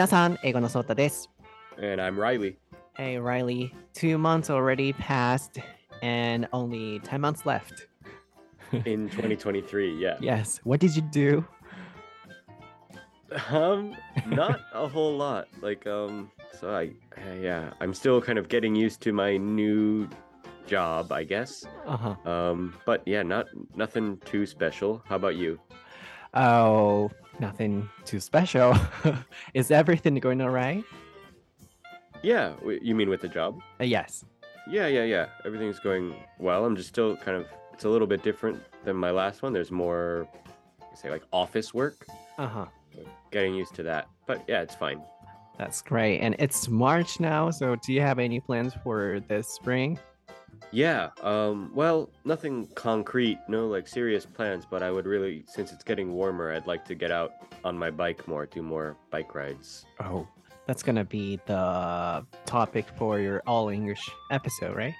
皆さん、英語のソータです。 And I'm Riley. Hey, Riley. Two months already passed and only 10 months left. In 2023, yeah. Yes. What did you do? Um, not a whole lot. Like, um, so I, yeah, I'm still kind of getting used to my new job, I guess. Uh huh. Um, but yeah, not nothing too special. How about you? Oh, nothing too special. Is everything going all right? Yeah, you mean with the job? Uh, yes. Yeah, yeah, yeah. Everything's going well. I'm just still kind of. It's a little bit different than my last one. There's more, say, like office work. Uh huh. Getting used to that, but yeah, it's fine. That's great. And it's March now. So, do you have any plans for this spring? Yeah, um, well, nothing concrete, no like serious plans, but I would really, since it's getting warmer, I'd like to get out on my bike more, do more bike rides. Oh, that's going to be the topic for your all English episode, right?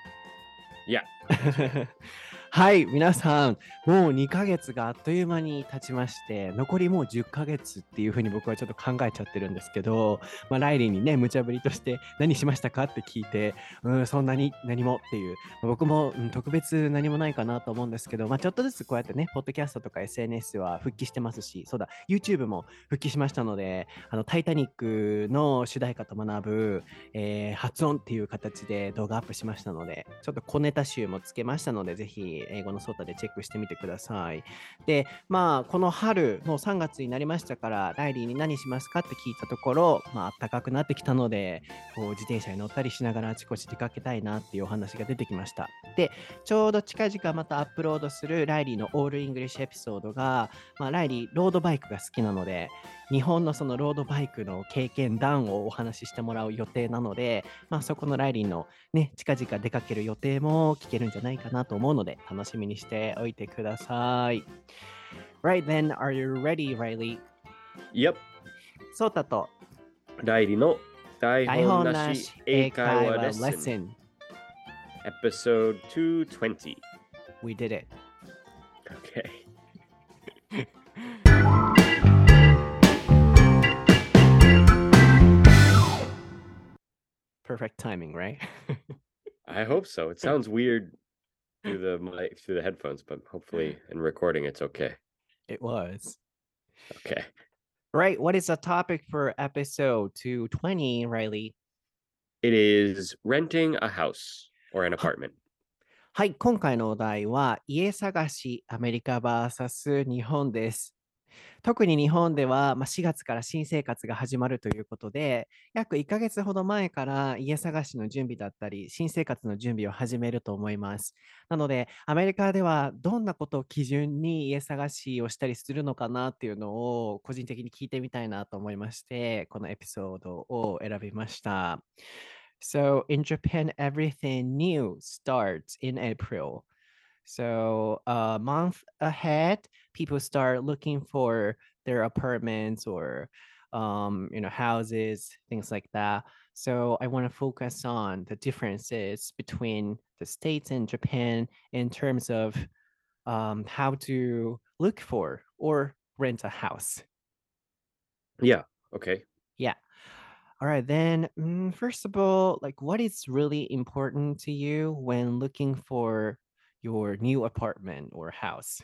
Yeah. はい、皆さん、もう2ヶ月があっという間に経ちまして、残りもう10ヶ月っていうふうに僕はちょっと考えちゃってるんですけど、まあ、ライリーにね、無茶ぶりとして何しましたかって聞いて、うん、そんなに何もっていう、僕も、うん特別何もないかなと思うんですけど、まあ、ちょっとずつこうやってね、ポッドキャストとか SNS は復帰してますし、そうだ、YouTube も復帰しましたので、あの、タイタニックの主題歌と学ぶ、えー発音っていう形で動画アップしましたので、ちょっと小ネタ集もつけましたので、ぜひ英語のソータでチェックしてみてください。で、まあ、この春、もう3月になりましたから、ライリーに何しますかって聞いたところ、まあ、暖かくなってきたので、こう自転車に乗ったりしながらあちこち出かけたいなっていうお話が出てきました。で、ちょうど近々またアップロードするライリーのオールイングリッシュエピソードが、まあ、ライリー、ロードバイクが好きなので、日本のそのロードバイクの経験談をお話ししてもらう予定なので、まあ、そこのライリーのね、近々出かける予定も聞けるんじゃないかなと思うので、楽しみにしておいてください。Right then, are you ready, Riley? Yep. ソータとライリの台台本なし英英会話レッ。スン。Episode 220. We did it. Okay. Perfect timing, right? I hope so. It sounds weird through the mic, through the headphones, but hopefully in recording it's okay. it was. Okay. Right, what is the topic for episode 220, Riley? It is renting a house or an apartment. はい、今回のお題は家探しアメリカ VS 日本です。 特に日本では、まあ、4月から新生活が始まるということで、約1ヶ月ほど前から家探しの準備だったり、新生活の準備を始めると思います。なので、アメリカではどんなことを基準に家探しをしたりするのかなっていうのを個人的に聞いてみたいなと思いまして、このエピソードを選びました。So in Japan, everything new starts in April. So a month ahead, people start looking for their apartments or um, you know houses, things like that. So I want to focus on the differences between the states and Japan in terms of um, how to look for or rent a house. Yeah. Okay. Yeah. All right, then, mm, first of all, like what is really important to you when looking for your new apartment or house?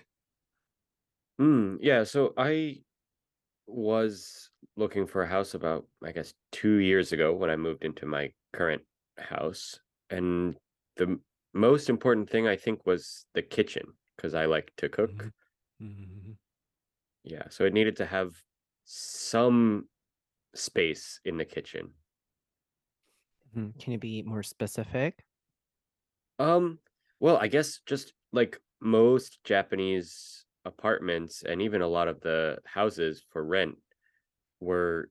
Mm, yeah, so I was looking for a house about, I guess, two years ago when I moved into my current house. And the most important thing I think was the kitchen because I like to cook. Yeah, so it needed to have some space in the kitchen. Mhm. Can you be more specific? Um, well, I guess just like most Japanese apartments and even a lot of the houses for rent were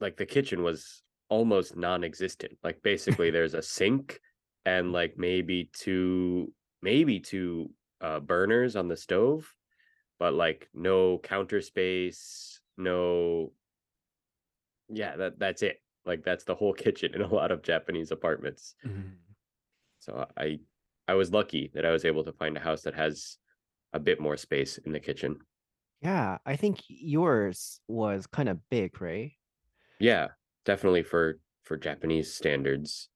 like the kitchen was almost non-existent. Like basically there's a sink and like maybe two maybe two uh burners on the stove, but like no counter space, no yeah, that that's it. Like that's the whole kitchen in a lot of Japanese apartments. So I I was lucky that I was able to find a house that has a bit more space in the kitchen. Yeah, I think yours was kind of big, right? Yeah, definitely for for Japanese standards.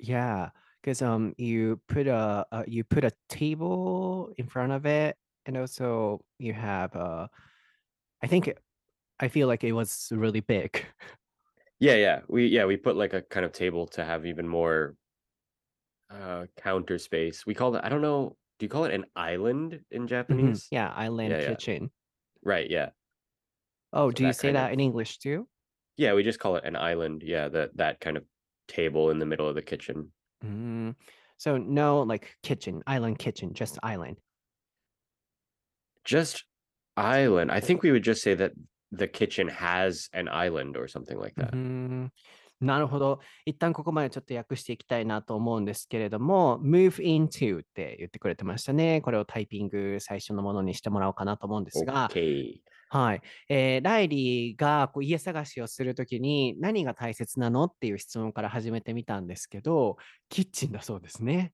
Yeah, because um you put a, a you put a table in front of it, and also you have uh I think I feel like it was really big. Yeah, yeah. We yeah, we put like a kind of table to have even more uh counter space. We call it I don't know, do you call it an island in Mhm. Japanese? Yeah, island Yeah, yeah. kitchen. Right, yeah. Oh, So do you that say that of- in English too? Yeah, we just call it an island. Yeah, that that kind of table in the middle of the kitchen. Mm. So no like kitchen, island kitchen, just island. Just island. I think we would just say that the kitchen has an island or something like う that. ーんなるほど。一旦ここまでちょっと訳していきたいなと思うんですけれども、move into って言ってくれてましたね。これをタイピング最初のものにしてもらおうかなと思うんですが、Okay. はい。えーライリーがこう家探しをするときに何が大切なのっていう質問から始めてみたんですけど、キッチンだそうですね。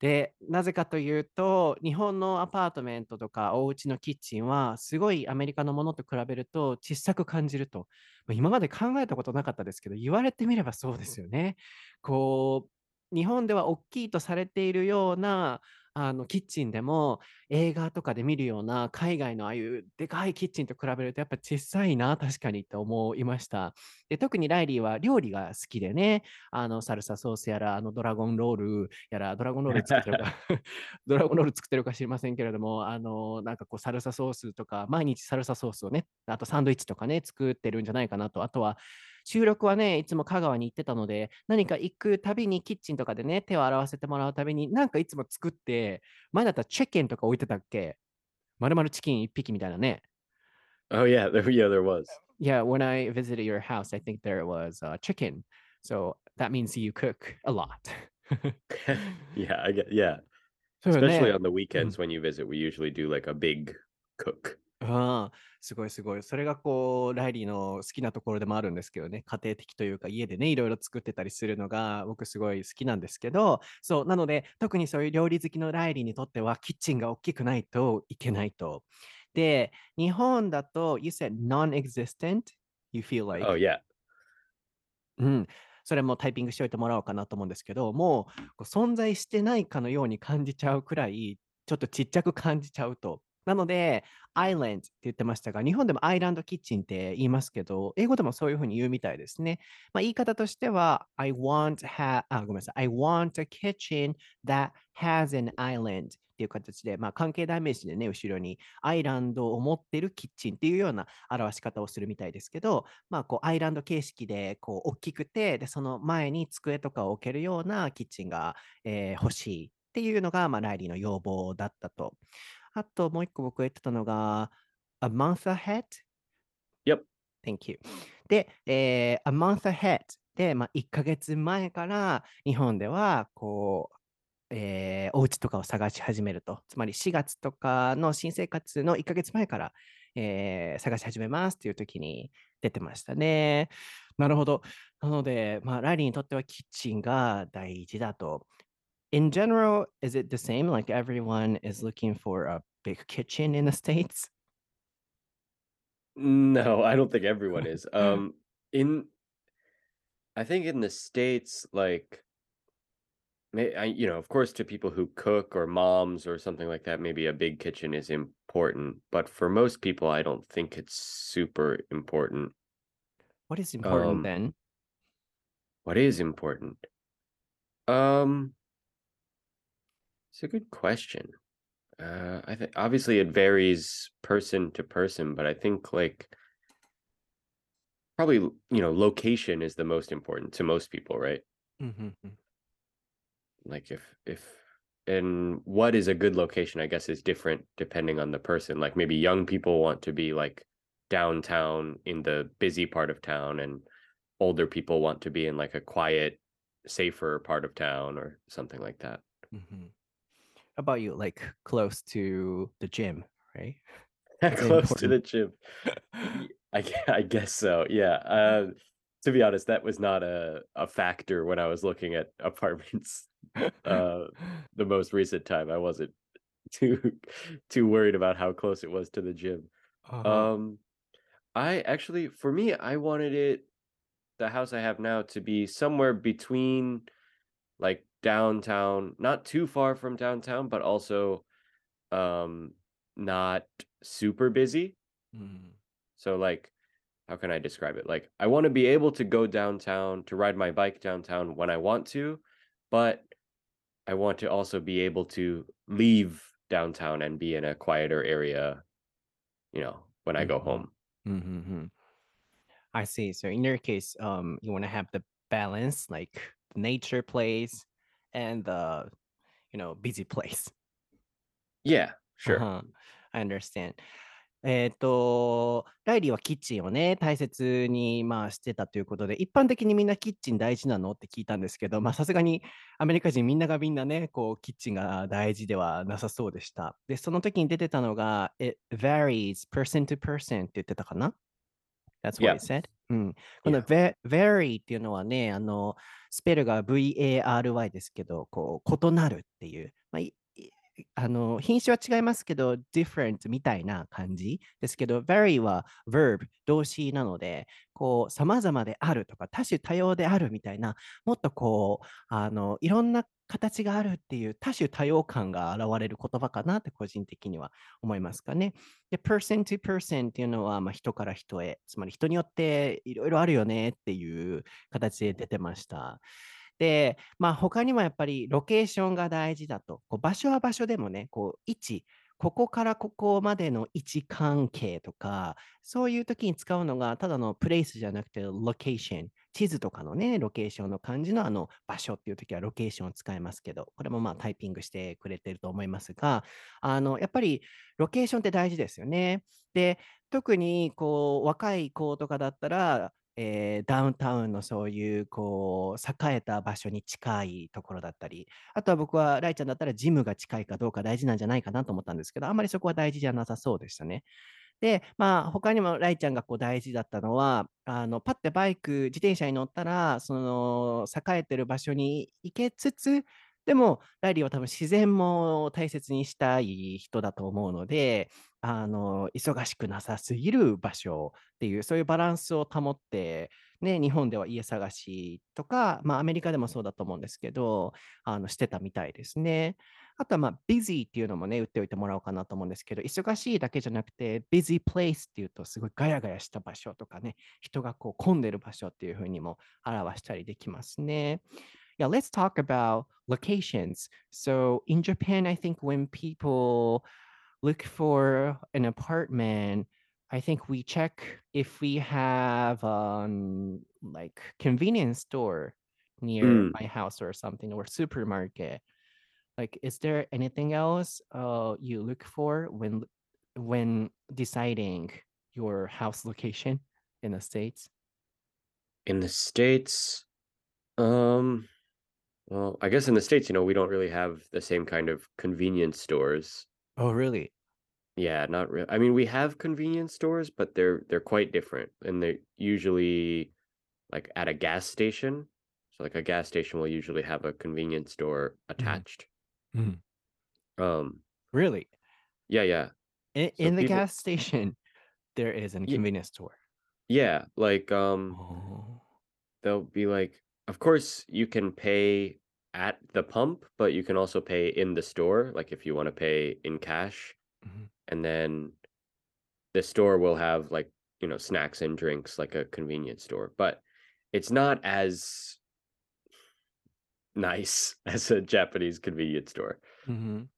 で、なぜかというと、日本のアパートメントとかお家のキッチンは、すごいアメリカのものと比べると小さく感じると。今まで考えたことなかったですけど、言われてみればそうですよね。こう、日本では大きいとされているようなあのキッチンでも映画とかで見るような海外のああいうでかいキッチンと比べるとやっぱ小さいな確かにと思いました。で特にライリーは料理が好きでねあのサルサソースやらあのドラゴンロールやらドラゴンロール作ってるか ドラゴンロール作ってるか知りませんけれどもあのなんかこうサルサソースとか毎日サルサソースをねあとサンドイッチとかね作ってるんじゃないかなと。あとは収録はね、いつも香川に行ってたので、何か行くたびにキッチンとかでね、手を洗わせてもらうたびに、なんかいつも作って、前だったらチェッケンとか置いてたっけ丸々チキン一匹みたいなね。Oh yeah, there yeah, there was. Yeah, when I visited your house, I think there was uh, chicken. So that means you cook a lot. yeah, I get yeah. Especially on the weekends when you visit, we usually do like a big cook. ああ、すごいすごい。それがこう、ライリーの好きなところでもあるんですけどね、家庭的というか、家でね、いろいろ作ってたりするのが、僕すごい好きなんですけど、そう、なので、特にそういう料理好きのライリーにとっては、キッチンが大きくないといけないと。で、日本だと、you said non-existent, you feel like? Oh yeah. うん。それもタイピングしておいてもらおうかなと思うんですけど、もう存在してないかのように感じちゃうくらい、ちょっとちっちゃく感じちゃうと。なので、アイランドって言ってましたが、日本でもアイランドキッチンって言いますけど、英語でもそういうふうに言うみたいですね。まあ、言い方としては、I want, ha あごめんなさい I want a kitchen that has an island っていう形で、まあ、関係代名詞でね、後ろにアイランドを持ってるキッチンっていうような表し方をするみたいですけど、まあ、こうアイランド形式でこう大きくてで、その前に机とかを置けるようなキッチンが、えー欲しいっていうのが、まあ、ライリーの要望だったと。あともう一個僕が言ってたのが、a month ahead? Yep. Thank you. で、えー a month ahead で、まあ、1ヶ月前から日本ではこう、えーお家とかを探し始めると。つまり4月とかの新生活の1ヶ月前から、えー探し始めますっていう時に出てましたね。なるほど。なので、まあ、ライリーにとってはキッチンが大事だと。In general, is it the same? Like everyone is looking for a big kitchen in the States? No, I don't think everyone is. Um in I think in the States, like I, you know, of course to people who cook or moms or something like that, maybe a big kitchen is important. But for most people, I don't think it's super important. What is important Um, then? What is important? Um, it's a good question. Uh, I think obviously it varies person to person, but I think like probably you know location is the most important to most people, right? Mhm, mhm. Like if if and what is a good location, I guess is different depending on the person. Like maybe young people want to be like downtown in the busy part of town, and older people want to be in like a quiet, safer part of town or something like that. Mhm. About you? Like close to the gym, right? Close to the gym. I I guess so. Yeah. Uh, to be honest, that was not a a factor when I was looking at apartments. Uh, the most recent time, I wasn't too too worried about how close it was to the gym. Uh-huh. Um, I actually, for me, I wanted it the house I have now to be somewhere between like downtown, not too far from downtown, but also um not super busy. Mm. So like how can I describe it? Like I want to be able to go downtown to ride my bike downtown when I want to, but I want to also be able to leave downtown and be in a quieter area, you know, when I go mm-hmm. home. Mm-hmm. I see. So in your case, um, you want to have the balance, like nature place and the, you know, busy place. Yeah, sure. Uh-huh. I understand. えっと、ライリーはキッチンをね、大切にまあしてたということで、一般的にみんなキッチン大事なの？って聞いたんですけど、まあさすがにアメリカ人みんながみんなね、こうキッチンが大事ではなさそうでした。で、その時に出てたのが、It varies person to person って言ってたかな？That's what Yeah. you said? うん。この vary っていうのはね、あの、スペルが VARY ですけど、こう、異なるっていう、まあ、あの、品種は違いますけど、different みたいな感じですけど、vary は verb、動詞なので、こう、様々であるとか、多種多様であるみたいな、もっとこう、あの、いろんな形があるっていう多種多様感が現れる言葉かなって個人的には思いますかね。で、person to person っていうのは、まあ、人から人へ、つまり人によっていろいろあるよねっていう形で出てました。で、まあ、他にもやっぱりロケーションが大事だと。こう場所は場所でもね、こう位置、ここからここまでの位置関係とか、そういう時に使うのが、ただのプレイスじゃなくて、ロケーション。地図とかのね、ロケーションの感じのあの場所っていう時はロケーションを使いますけど、これもまあタイピングしてくれてると思いますが、あの、やっぱりロケーションって大事ですよね。で、特にこう若い子とかだったら、えーダウンタウンのそういうこう栄えた場所に近いところだったり、あとは僕はライちゃんだったらジムが近いかどうか大事なんじゃないかなと思ったんですけど、あんまりそこは大事じゃなさそうでしたね。で、まあ他にもライちゃんがこう大事だったのは、あのパッてバイク、自転車に乗ったら、その栄えてる場所に行けつつ、でも、ライリーは多分自然も大切にしたい人だと思うので、あの忙しくなさすぎる場所っていう、そういうバランスを保って、ね、日本では家探しとか、まあ、アメリカでもそうだと思うんですけど、あのしてたみたいですね。あとは、まあ、busy っていうのもね、打っておいてもらおうかなと思うんですけど、忙しいだけじゃなくて、busy place っていうと、すごいガヤガヤした場所とかね、人がこう混んでる場所っていうふうにも表したりできますね。Yeah, let's talk about locations. So in Japan, I think when people look for an apartment, I think we check if we have um like convenience store near Mm. my house or something or supermarket. Like, is there anything else uh you look for when when deciding your house location in the States? In the States, um, well, I guess in the States, you know, we don't really have the same kind of convenience stores. Oh, really? Yeah, not really. I mean, we have convenience stores, but they're they're quite different, and they're usually like at a gas station. So like a gas station will usually have a convenience store attached. Mhm. Um, Really? yeah, yeah. In, So in the people- gas station, there is a Ye- convenience store. Yeah, like um Oh. they'll be like, of course you can pay at the pump, but you can also pay in the store, like if you want to pay in cash. Mhm. And then the store will have like, you know, snacks and drinks like a convenience store, but it's not as nice as a Japanese convenience store. Mhm.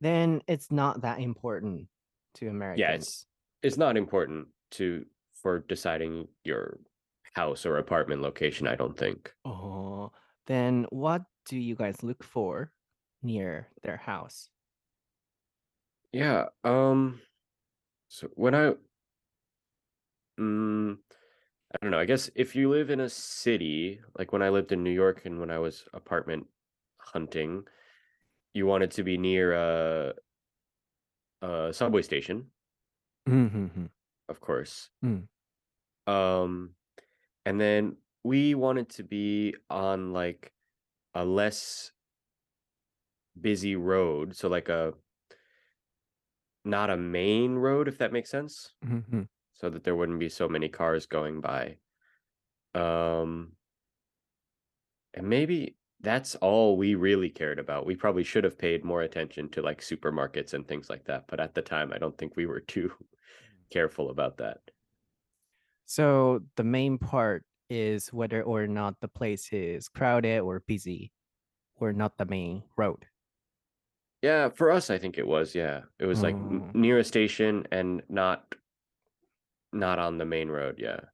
Then it's not that important to Americans. Yeah, it's it's not important to for deciding your house or apartment location, I don't think. Oh, then what do you guys look for near their house? Yeah, um so when I mm, I don't know, I guess if you live in a city, like when I lived in New York and when I was apartment hunting, you wanted to be near a a subway station, Mhm. of course. Mm. Um and then we wanted to be on like a less busy road, so like a not a main road if that makes sense. Mhm. So that there wouldn't be so many cars going by. Um, and maybe that's all we really cared about. We probably should have paid more attention to like supermarkets and things like that. But at the time, I don't think we were too careful about that. So the main part is whether or not the place is crowded or busy or not the main road. Yeah, for us, I think it was. Yeah, it was like Mm. near a station and not not on the main road. Yeah.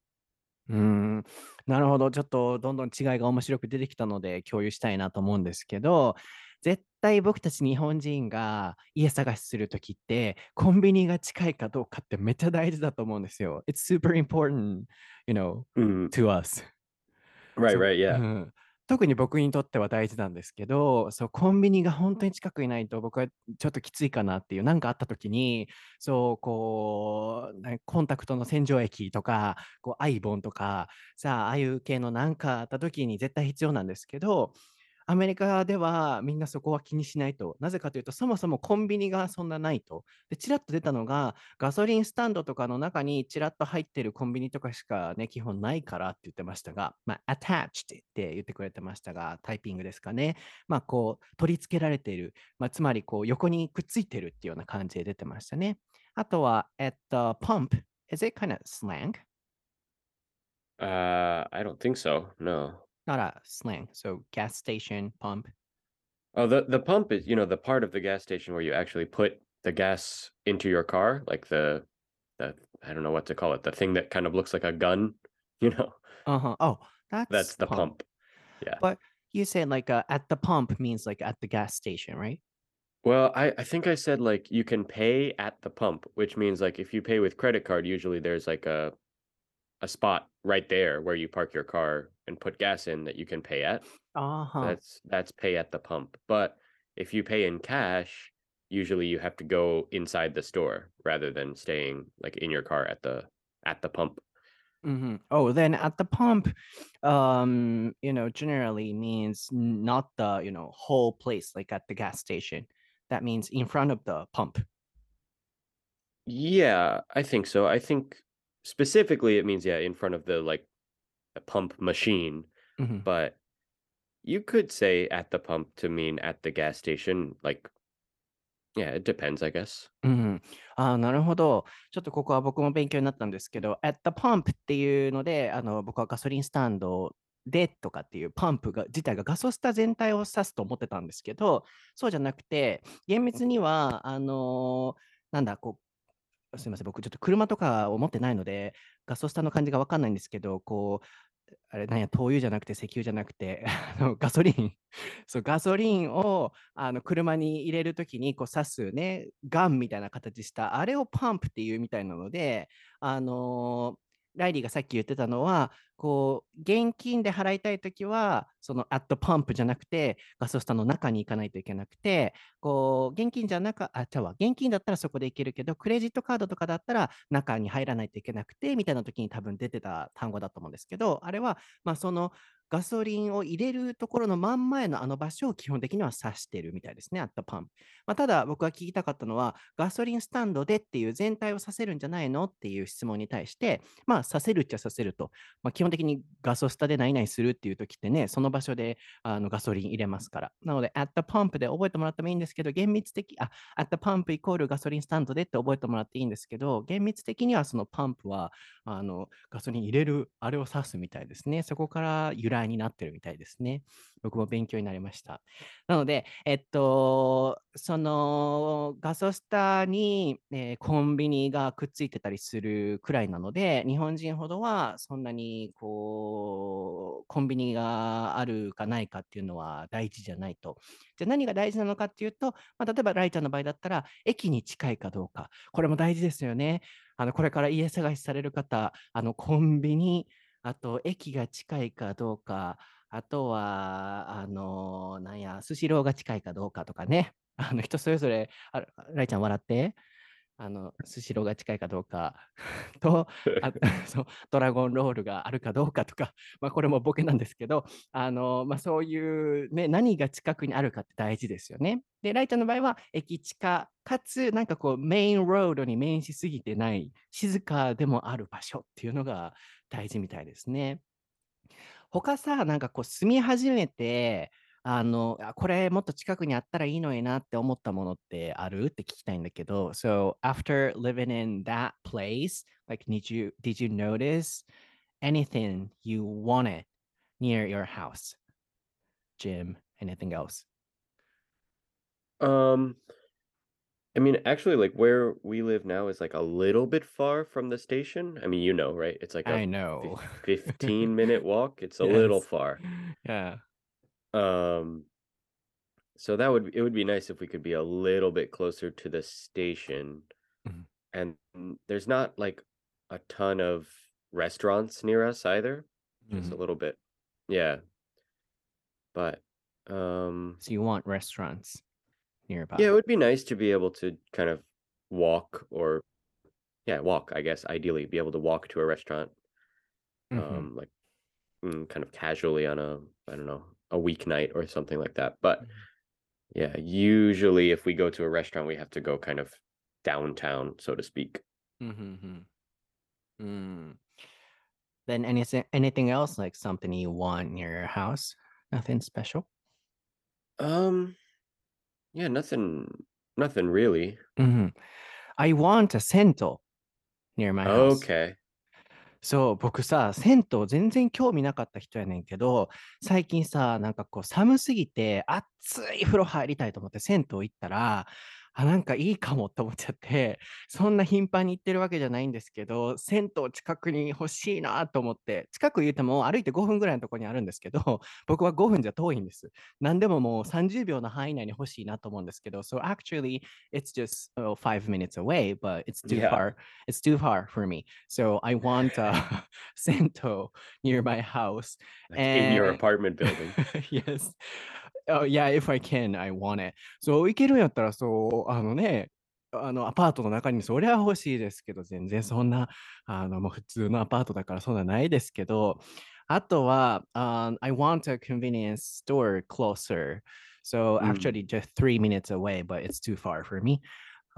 うーん、なるほど。ちょっとどんどん違いが面白く出てきたので共有したいなと思うんですけど、絶対僕たち日本人が家探しするときって、コンビニが近いかどうかってめっちゃ大事だと思うんですよ。It's super important, you know, Mhm. to us. Right. Right. う Yeah. ん特に僕にとっては大事なんですけど、そうコンビニが本当に近くにないと僕はちょっときついかなっていう、なんかあった時に、そう、こう、なコンタクトの洗浄液とか、こうアイボンとか、さあ、ああいう系のなんかあった時に絶対必要なんですけど、アメリカではみんなそこは気にしないと。なぜかというと、そもそもコンビニがそんなないと。で、ちらっと出たのが、ガソリンスタンドとかの中にちらっと入ってるコンビニとかしかね、基本ないからって言ってましたが、まあ、attached って言ってくれてましたが、タイピングですかね。まあ、こう、取り付けられている。まあ、つまり、こう、横にくっついてるっていうような感じで出てましたね。あとは、at the pump. Is it kind of slang? Uh, I don't think so. No. Not a slang. So, gas station, pump. Oh, the the pump is, you know, the part of the gas station where you actually put the gas into your car, like the the I don't know what to call it, the thing that kind of looks like a gun, you know. Uh-huh. Oh, that's, That's the pump. Yeah. But you said like uh, at the pump means like at the gas station, right? Well, I I think I said like you can pay at the pump, which means like if you pay with credit card, usually there's like a a spot right there where you park your car and put gas in that you can pay at. Uh-huh. That's that's pay at the pump. But if you pay in cash, usually you have to go inside the store rather than staying like in your car at the at the pump. hmm Oh, then at the pump, um, you know, generally means not the, you know, whole place like at the gas station. That means in front of the pump. Yeah, I think so. I think specifically it means yeah, in front of the like the pump machine, Mhm. but you could say at the pump to mean at the gas station. Like, yeah, it depends, I guess. うん、あーなるほど。ちょっとここは僕も勉強になったんですけど、at the pump っていうので、あの僕はガソリンスタンドでとかっていうパンプが自体がガソスタ全体を指すと思ってたんですけど、そうじゃなくて、厳密には、あのーなんだ、こう、すみません、僕ちょっと車とかを持ってないので、ガソスタの感じが分かんないんですけど、こう、あれなんや、灯油じゃなくて石油じゃなくて、あのガソリン、そう、ガソリンをあの車に入れるときにこう刺すね、ガンみたいな形した、あれをパンプっていうみたいなので、あのーライリーがさっき言ってたのは、こう、現金で払いたいときは、その、アットパンプじゃなくて、ガソスタの中に行かないといけなくて、こう、現金じゃなか、あ、じゃあ、現金だったらそこで行けるけど、クレジットカードとかだったら中に入らないといけなくて、みたいな時に多分出てた単語だと思うんですけど、あれは、まあ、その、ガソリンを入れるところの真ん前のあの場所を基本的には指してるみたいですね、アットパンプ。まあ、ただ、僕が聞きたかったのは、ガソリンスタンドでっていう全体をさせるんじゃないのっていう質問に対して、まあ、させるっちゃさせると。まあ、基本的にガソスタで何々するっていう時ってね、その場所であのガソリン入れますから。なので、at the pump で覚えてもらってもいいんですけど、厳密的、あ、at the pump イコールガソリンスタンドでって覚えてもらっていいんですけど、厳密的にはそのパンプはあのガソリン入れる、あれを指すみたいですね。そこから由来になってるみたいですね。僕も勉強になりました。なので、えっと、そのガソスタに、えーコンビニがくっついてたりするくらいなので、日本人ほどはそんなにこうコンビニがあるかないかっていうのは大事じゃないと。じゃあ何が大事なのかっていうと、まあ、例えばライちゃんの場合だったら、駅に近いかどうか。これも大事ですよね。あのこれから家探しされる方、あのコンビニ、あと駅が近いかどうか、あとは、あの、なんや、スシローが近いかどうかとかね。あの人それぞれ、あライちゃん笑って。あの、スシローが近いかどうか と、あ そうドラゴンロールがあるかどうかとか、まあ、これもボケなんですけど、あのまあ、そういう、ね、何が近くにあるかって大事ですよね。で、ライちゃんの場合は、駅近かつ、なんかこう、メインロードに面しすぎてない、静かでもある場所っていうのが大事みたいですね。他さ、なんかこう住み始めて、あの、これもっと近くにあったらいいのになって思ったものってあるって聞きたいんだけど、So after living in that place, like did you did you notice anything you wanted near your house? Gym, anything else? Um, I mean, actually, like where we live now is like a little bit far from the station. I mean, you know, right? It's like a I fif- know. 15 minute walk. It's a little far. Yeah. Um, so that would it would be nice if we could be a little bit closer to the station. Mhm. And there's not like a ton of restaurants near us either. Just a Mhm. little bit. Yeah. But um So you want restaurants nearby? yeah, it would be nice to be able to kind of walk or yeah, walk, I guess, ideally be able to walk to a restaurant Mhm. um like mm, kind of casually on a I don't know, a weeknight or something like that. But Mhm. yeah, usually if we go to a restaurant, we have to go kind of downtown, so to speak. Mhm, mhm. Mm. Then anything anything else like something you want near your house? Nothing special? Um yeah, nothing nothing really. Mhm. I want a 銭湯 near my house. Okay. そう、僕さ、銭湯全然興味なかった人やねんけど、最近さ、なんかこう寒すぎて熱い風呂入りたいと思って銭湯行ったら、あ、なんかいいかもって思っちゃって、そんな頻繁に行ってるわけじゃないんですけど、銭湯近くに欲しいなと思って、近く言うても歩いて5分ぐらいのところにあるんですけど、僕は5分じゃ遠いんです。何でももう30秒の範囲内に欲しいなと思うんですけど、So actually, it's just oh, five minutes away, but it's too Yeah. far. It's too far for me. So I want a Sento near my house. Like in your And- apartment building. yes. Oh, yeah, if I can, I want it. そう、行けるんやったら、そう、あのね、あのアパートの中にそりゃ欲しいですけど、全然そんな、あのもう普通のアパートだからそんなないですけど、あとは、um, I want a convenience store closer. So うん actually just three minutes away, but it's too far for me.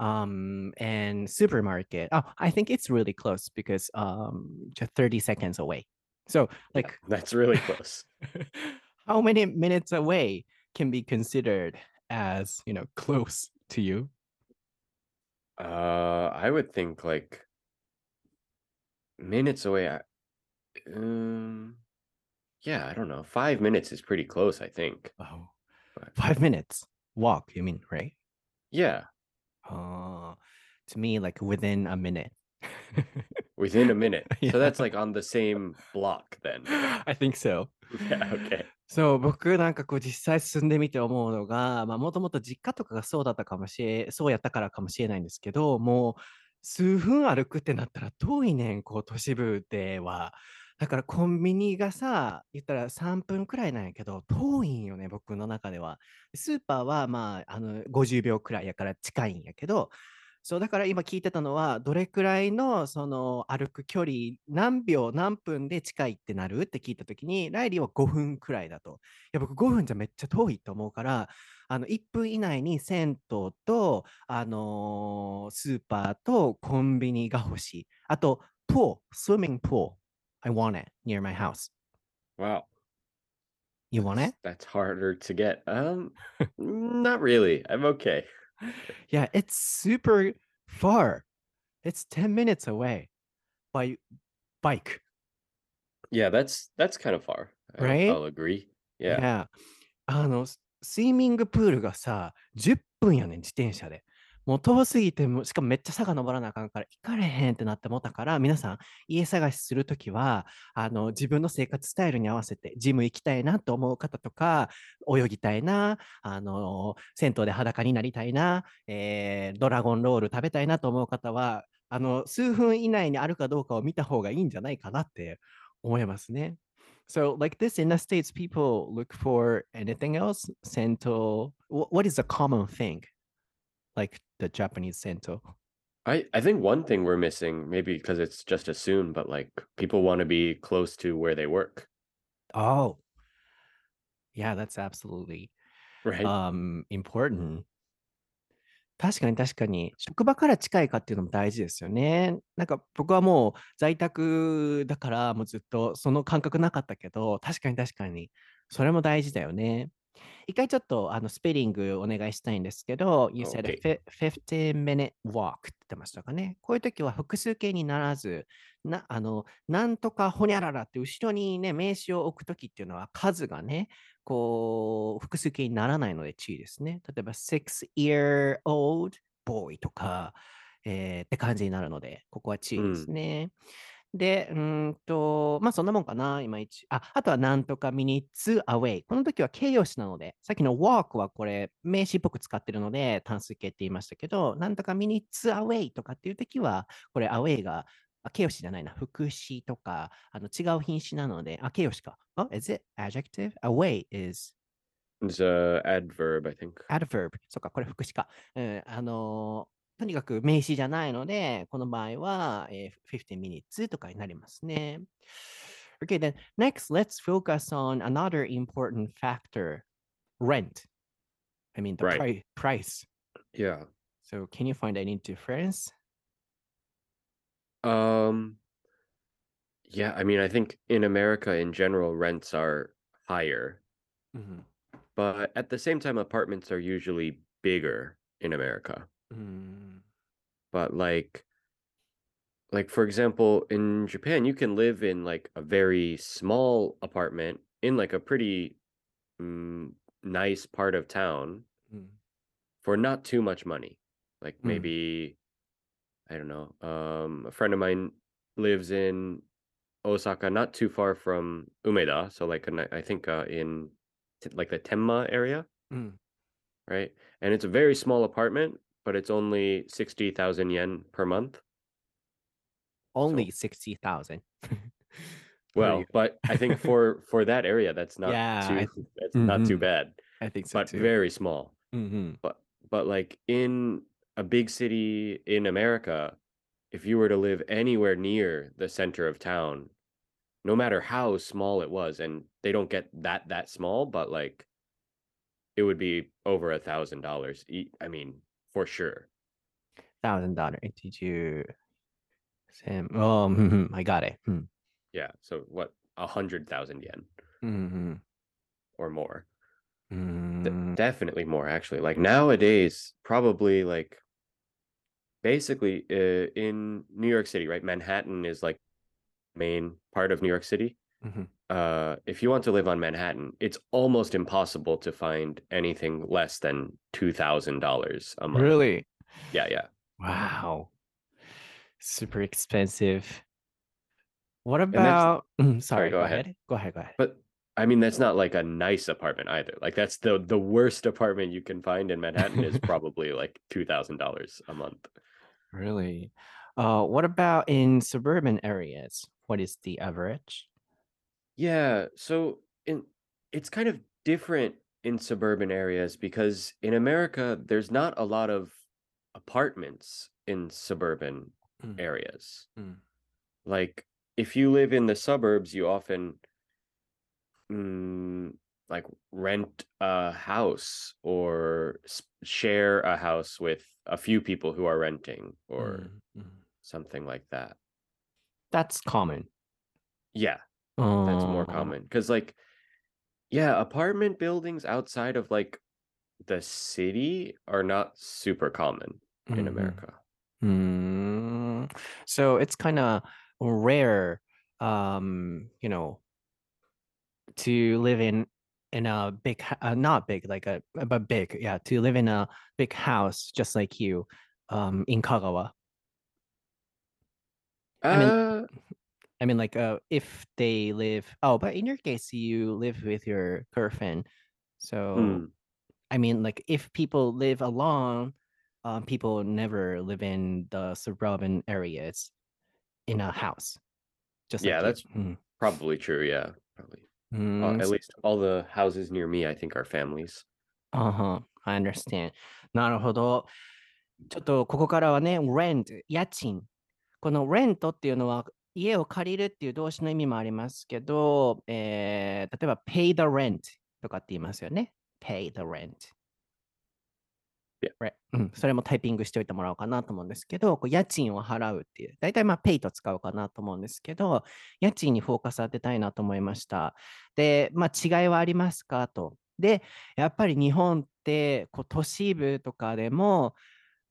Um, and supermarket. Oh, I think it's really close because um, just 30 seconds away. So Yeah, like that's really close. how many minutes away Can be considered as you know close to you Uh, I would think like minutes away. I, um, yeah, I don't know. Five minutes is pretty close, I think. oh But- five minutes walk you mean right Yeah, uh, to me like within a minute within a minute. Yeah. So that's like on the same block then. I think so Yeah, okay. そう、僕なんかこう実際進んでみて思うのが、まあもともと実家とかがそうだったかもしれ、そうやったからかもしれないんですけど、もう数分歩くってなったら遠いねん、こう都市部では。だからコンビニがさ、言ったら3分くらいなんやけど、遠いんよね、僕の中では。スーパーはまあ、あの50秒くらいやから近いんやけど、そうだから今聞いてたのは、どれくらいのその歩く距離、何秒、何分で近いってなる？って聞いたときに、ライリーは5分くらいだと。いや、僕5分じゃめっちゃ遠いと思うから、あの1分以内に銭湯と、あのースーパーとコンビニが欲しい。あと、プール、swimming pool. I want it near my house. Wow. You want it? That's harder to get. Um, not really. I'm okay. Yeah, it's super far. It's 10 minutes away by bike. Yeah, that's that's kind of far. I'll, Right? I'll agree. Yeah. いや、あの、ススイミングプールがさ、10分やねん、自転車で。 もう遠すぎても、しかもめっちゃ坂登らなあかんから、行かれへんってなって思ったから、皆さん、家探しするときは、あの、自分の生活スタイルに合わせて、ジム行きたいなと思う方とか、泳ぎたいな、あの、銭湯で裸になりたいな、えードラゴンロール食べたいなと思う方は、あの、数分以内にあるかどうかを見た方がいいんじゃないかなって思いますね。So, like this in the States, people look for anything else? Sento. wh- What is a common thing? Like the Japanese Sento. I I think one thing we're missing, maybe because it's just assumed, but like people want to be close to where they work, Oh, yeah, that's absolutely right? um important. 確かに確かに、職場から近いかっていうのも大事ですよね。なんか僕はもう在宅だからもうずっとその感覚なかったけど、確かに確かに、それも大事だよね。一回ちょっとあのスペリングお願いしたいんですけど、You said a Okay. 15 minute walk って言ってましたかね。こういう時は複数形にならず、なあのなんとかほにゃららって後ろにね、名詞を置く時っていうのは数がね、こう複数形にならないので注意ですね。例えば six year old boy とか、えーって感じになるので、ここは注意ですね。で、うーんと、まあそんなもんかな、いまいち。あ、あとはなんとか minutes away。この時は形容詞なので、さっきの walk はこれ名詞っぽく使ってるので単数形って言いましたけど、なんとか minutes away とかっていう時は、これ away があ形容詞じゃないな、副詞とか、あの違う品詞なので、あ、形容詞か。あ、is it adjective? away is It's a adverb, I think. adverb。そっか、これ副詞か。うん、あのーとにかく名詞じゃないので、この場合は、えー15 minutes とかになりますね。Okay, then next, let's focus on another important factor rent. I mean, the Right. pri- price. Yeah. So, can you find any difference? Um yeah, I mean, I think in America in general rents are higher, Mhm. but at the same time apartments are usually bigger in America. Mm, But like like for example, in Japan you can live in like a very small apartment in like a pretty mm, nice part of town mm, for not too much money. Like Mm. maybe I don't know. Um a friend of mine lives in Osaka, not too far from Umeda, so like a I think uh, in like the Tenma area, mm. right? And it's a very small apartment, but it's only 60,000 yen per month. Only 60,000. Well, but I think for for that area that's not Yeah, too that's not too Mhm. bad, I think so but too. very small. Mhm. But but like in a big city in America, if you were to live anywhere near the center of town, no matter how small it was, and they don't get that that small, but like it would be over a thousand dollars. I mean, for sure. thousand dollar. You? Sam? Oh, mhm, I got it. Mm, Yeah. So what? A hundred thousand yen mhm, or more. Mm, definitely more actually. Like nowadays, probably like basically uh, in New York City, right? Manhattan is like main part of New York City. Mhm. Uh, if you want to live on Manhattan, it's almost impossible to find anything less than two thousand dollars a month. Really? Yeah, yeah. Wow. Super expensive. What about? Mm, sorry, go go ahead. ahead. Go ahead. Go ahead. But I mean, that's not like a nice apartment either. Like that's the the worst apartment you can find in Manhattan is probably like two thousand dollars a month. Really? Uh, what about in suburban areas? What is the average? Yeah, so in it's kind of different in suburban areas because in America there's not a lot of apartments in suburban Mm. areas. Mm. Like if you live in the suburbs, you often mm, like rent a house or s- share a house with a few people who are renting or Mm, mm. something like that. That's common. Yeah, that's more Oh, common because like yeah apartment buildings outside of like the city are not super common in mhm. america Mm, so it's kind of rare, um, you know, to live in in a big, uh, not big, like a but big, yeah, to live in a big house just like you, um, in Kagawa. I mean- uh I mean, like, uh, if they live, oh, but in your case, you live with your girlfriend, so hmm, I mean, like, if people live alone, um, people never live in the suburban areas in a house. Just Yeah, like you. that's- Mm. probably true yeah probably Uh, Mm, at s- least all the houses near me i think are families uh-huh, I understand. なるほど。ちょっとここからはね、rent、家賃。この rent っていうのは 家を借りるっていう動詞の意味もありますけど、えー例えば pay the rent とかって言いますよね。pay the rent。Yeah. うん、それもタイピングしておいてもらおうかなと思うんですけど、こう家賃を払うっていう、大体まあペイと使うかなと思うんですけど、家賃にフォーカス当てたいなと思いました。で、まあ違いはありますかと。で、やっぱり日本ってこう都市部とかでも、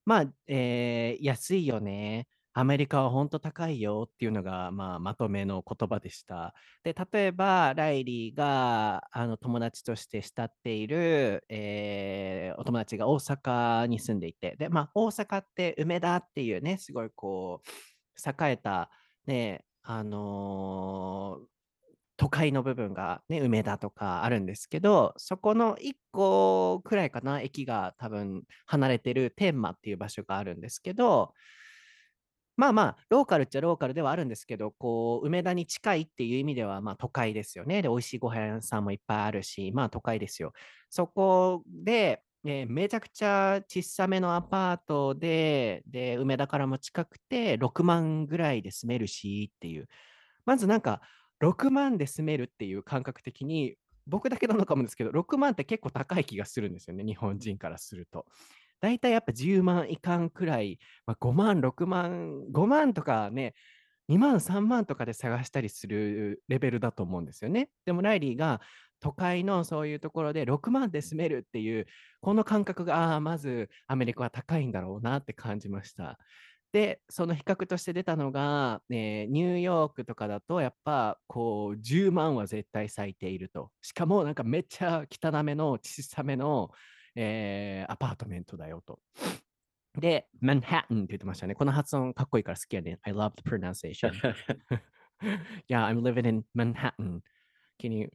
まあ、えー安いよね。アメリカは本当高いよっていうのが、まあ、まとめの言葉でした。で、例えば、ライリーがあの友達として慕っている、えーお友達が大阪に住んでいて、で、まあ、大阪って梅田っていうね、すごいこう、栄えた、ね、あのー都会の部分が、ね、梅田とかあるんですけど、そこの1個くらいかな、駅が多分離れてる天満っていう場所があるんですけど、まあまあ、ローカルっちゃローカルではあるんですけど、こう、梅田に近いっていう意味では、まあ都会ですよね。で、美味しいご飯屋さんもいっぱいあるし、まあ都会ですよ。そこで、えーめちゃくちゃ小さめのアパートで、で、梅田からも近くて、6万ぐらいで住めるしっていう。まずなんか、6万で住めるっていう感覚的に、僕だけなのかもですけど、6万って結構高い気がするんですよね、日本人からすると。大体やっぱ10万いかんくらい、まあ、5万、6万、5万とかね、2万、3万とかで探したりするレベルだと思うんですよね。でもライリーが都会のそういうところで6万で住めるっていう、この感覚が、ああ、まずアメリカは高いんだろうなって感じました。で、その比較として出たのが、えーニューヨークとかだと、やっぱこう10万は絶対咲いていると。しかもなんかめっちゃ汚めの小さめの、えーアパートメントだよと。で、マンハッタンって言ってましたね。この発音かっこいいから好きやね。I love the pronunciation. yeah, I'm living in Manhattan. Can you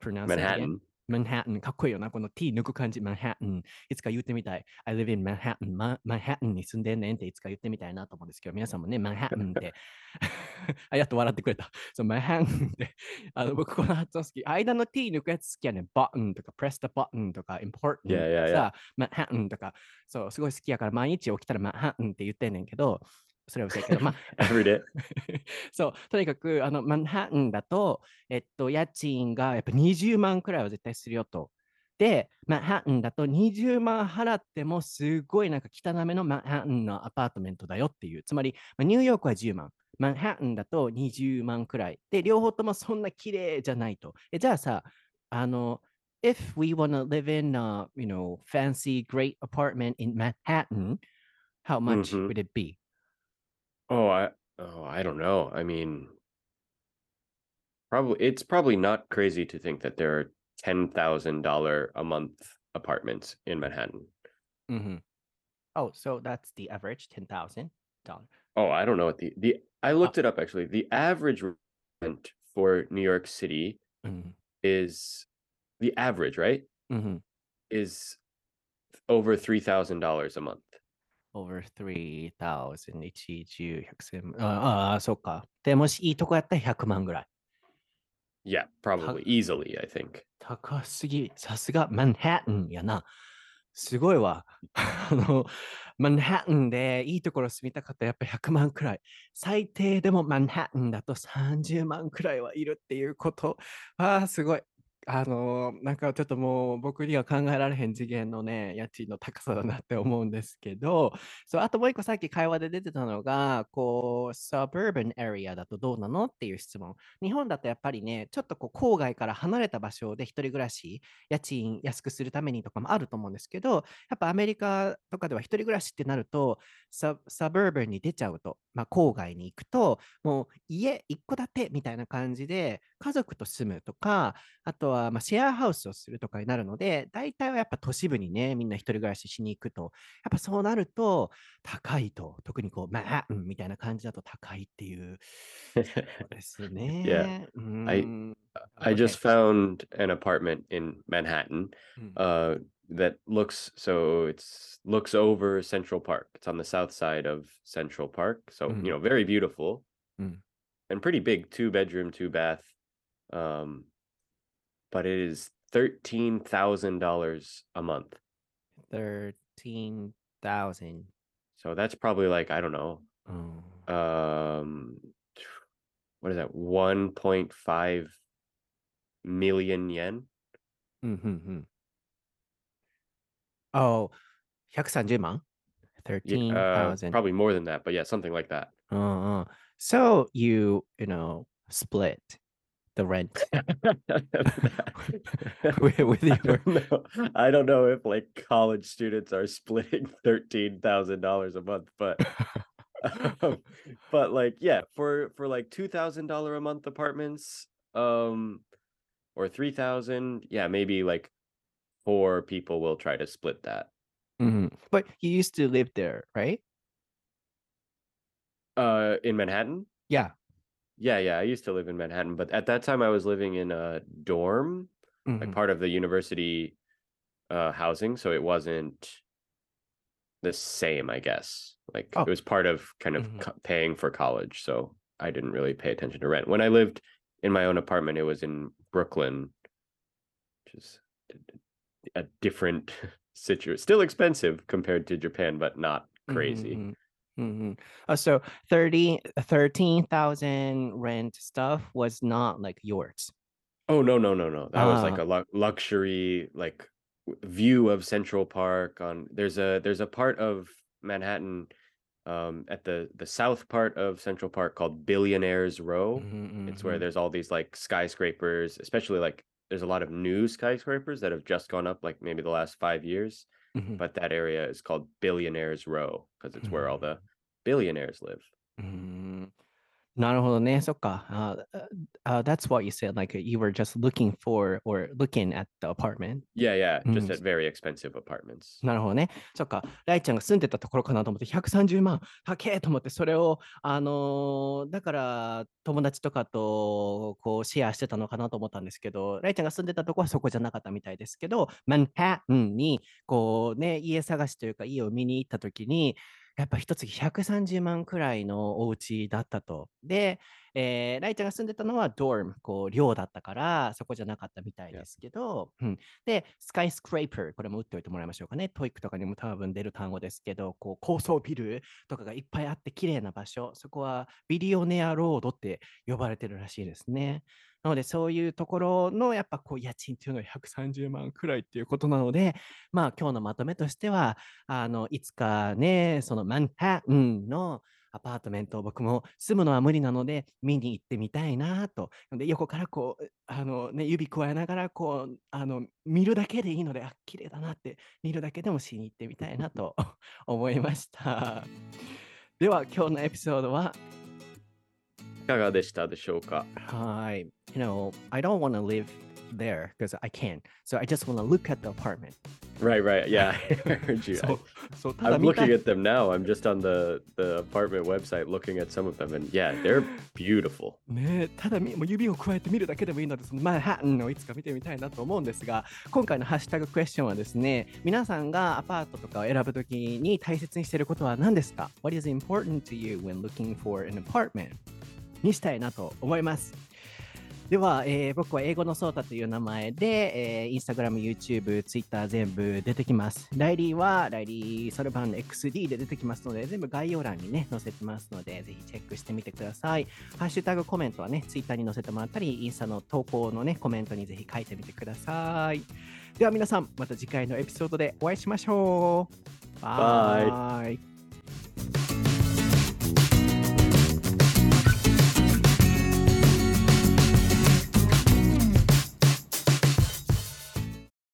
pronounce again? Manhattan. マンハッタン、かっこいいよな。この T 抜く感じ、マンハッタン。いつか言ってみたい。I live in Manhattan. ママンハッタンに住んでんねんっていつか言ってみたいなと思うんですけど、皆さんもね、マンハッタンって。あ、やっと笑ってくれた。そう、マンハッタンって。あの、僕この発音好き。間の T 抜くやつ好きやねん。button とか press the button とか important とか Yeah, yeah, yeah. さ、マンハッタンとか、そう、すごい好きやから毎日起きたらマンハッタンって言ってんねんけど、それは嘘やけど、まあ、Every day. そう、とにかく、あの、マンハッタンだと、えっと、家賃がやっぱ20万くらいは絶対するよと。で、マンハッタンだと20万払ってもすごいなんか汚めのマンハッタンのアパートメントだよっていう。つまり、まあニューヨークは10万。マンハッタンだと20万くらい。で、両方ともそんな綺麗じゃないと。えじゃあさ、あの、if we wanna live in a, you know, fancy, great apartment in Manhattan, how much Mhm. would it be? Oh, I oh, I don't know. I mean, probably it's probably not crazy to think that there are ten thousand dollar a month apartments in Manhattan. hmm Oh, so that's the average, ten thousand dollars. Oh, I don't know what the the I looked it up actually. The average rent for New York City Mm-hmm. is the average, right? Mm-hmm. Is over three thousand dollars a month. Over three thousand 一十百千ああ、そっか。でもしいいとこやったら100万ぐらい。Yeah, probably easily, I think. 高すぎ。さすがマンハッタンやな。すごいわ。あの、マンハッタンでいいところ住みたかったらやっぱ100万くらい。最低でもマンハッタンだと30万くらいはいるっていうこと。ああ、すごい。あの、なんかちょっともう僕には考えられへん次元のね、家賃の高さだなって思うんですけど、そう、あともう一個さっき会話で出てたのが、こう、suburban area だとどうなのっていう質問。日本だとやっぱりね、ちょっとこう郊外から離れた場所で一人暮らし、家賃安くするためにとかもあると思うんですけど、やっぱアメリカとかでは一人暮らしってなると、ササブーバンに出ちゃうと、まあ、郊外に行くと、もう家一戸建てみたいな感じで、家族と住むとか、あとはまあシェアハウスをするとかになるので、大体はやっぱ都市部にね、みんな一人暮らししに行くと、やっぱそうなると高いと、特にこう、マンハッタンみたいな感じだと高いっていうそうですね。うー I- ん I just found an apartment in Manhattan うん uh that looks so it's looks over Central Park. It's on the south side of Central Park. So, Mhm. you know, very beautiful Mm. and pretty big, two bedroom, two bath. Um but it is thirteen thousand dollars a month. Thirteen thousand. So that's probably like I don't know. Oh. Um, what is that? One point five million yen. Hmm. Oh, 130万? 13,000. Uh, probably more than that, but yeah, something like that. Uh, so you, you know, split the rent with, with I don't know. I don't know if like college students are splitting thirteen thousand dollars a month, but um, but like yeah, for for like two thousand dollar a month apartments, um, or three thousand, yeah, maybe like four people will try to split that. Mhm. But you used to live there, right? Uh, in Manhattan. Yeah. Yeah, yeah, I used to live in Manhattan, but at that time I was living in a dorm, like Mhm. part of the university uh housing, so it wasn't the same, I guess. Like Oh. it was part of kind of Mhm. co- paying for college, so I didn't really pay attention to rent. When I lived in my own apartment, it was in Brooklyn, which is a different situation. Still expensive compared to Japan, but not crazy. Mhm, mhm. Uh, so 30, 13,000 rent stuff was not like yours. Oh no, no, no, no. That was like Ah. a lu- luxury like view of Central Park on there's a there's a part of Manhattan um at the the south part of Central Park called Billionaires Row. Mhm, It's where mhm, there's all these like skyscrapers, especially like there's a lot of new skyscrapers that have just gone up like maybe the last 5 years, mhm, but that area is called Billionaires Row because it's where all mhm, the billionaires live. うんなるほどね。そっか。Uh, uh, that's what you said. Like you were just looking for or looking at the apartment. Yeah, yeah, just うん at very expensive apartments. なるほどね。そっか。ライちゃんが住んでたところかなと思って、130万、高えと思って、それを、あのーだから友達とかとこうシェアしてたのかなと思ったんですけど、ライちゃんが住んでたところはそこじゃなかったみたいですけど、マンハッタンにこうね、家探しというか家を見に行ったときに、やっぱ一月130万くらいのお家だったと。で、えーライちゃんが住んでたのは dorm、こう寮だったから、そこじゃなかったみたい.ですけど、うん、で、 skyscraper、これも打っておいてもらいましょうかね。 TOEIC とかにも多分出る単語ですけど、こう高層ビルとかがいっぱいあって綺麗な場所、そこは Billionaire Road って呼ばれてるらしいですね。なので、そういうところのやっぱこう家賃っていうのは130万くらいっていうことなので、まあ今日のまとめとしては、あのいつかね、そのマンハッタンのアパートメントを僕も住むのは無理なので見に行ってみたいなと。で横からこうあの、ね、指加えながらこうあの見るだけでいいので、あ綺麗だなって見るだけでもしに行ってみたいなと 思いました。では今日のエピソードはいかがでしたでしょうか？はい。You know, I don't want to live there because I can't. So I just want to look at the apartment. Right, right. Yeah, I heard you. そうそうただ I'm 見た looking い at them now. I'm just on the the apartment website looking at some of them, and yeah, they're beautiful. ねえただみもう指を加えてみるだけでもいいので、そのマンハッタンをいつか見てみたいなと思うんですが、今回のハッシュタグクエスチョンはですね、皆さんがアパートとかを選ぶときに大切にしていることは何ですか ?What is important to you when looking for an apartment? にしたいなと思います。では、えー僕は英語のソータという名前で、えー、インスタグラム、YouTube、Twitter 全部出てきます。ライリーはライリーソルバン XD で出てきますので、全部概要欄にね、載せてますので、ぜひチェックしてみてください。ハッシュタグコメントはね、Twitter に載せてもらったり、インスタの投稿のね、コメントにぜひ書いてみてください。では皆さん、また次回のエピソードでお会いしましょう。バイバイ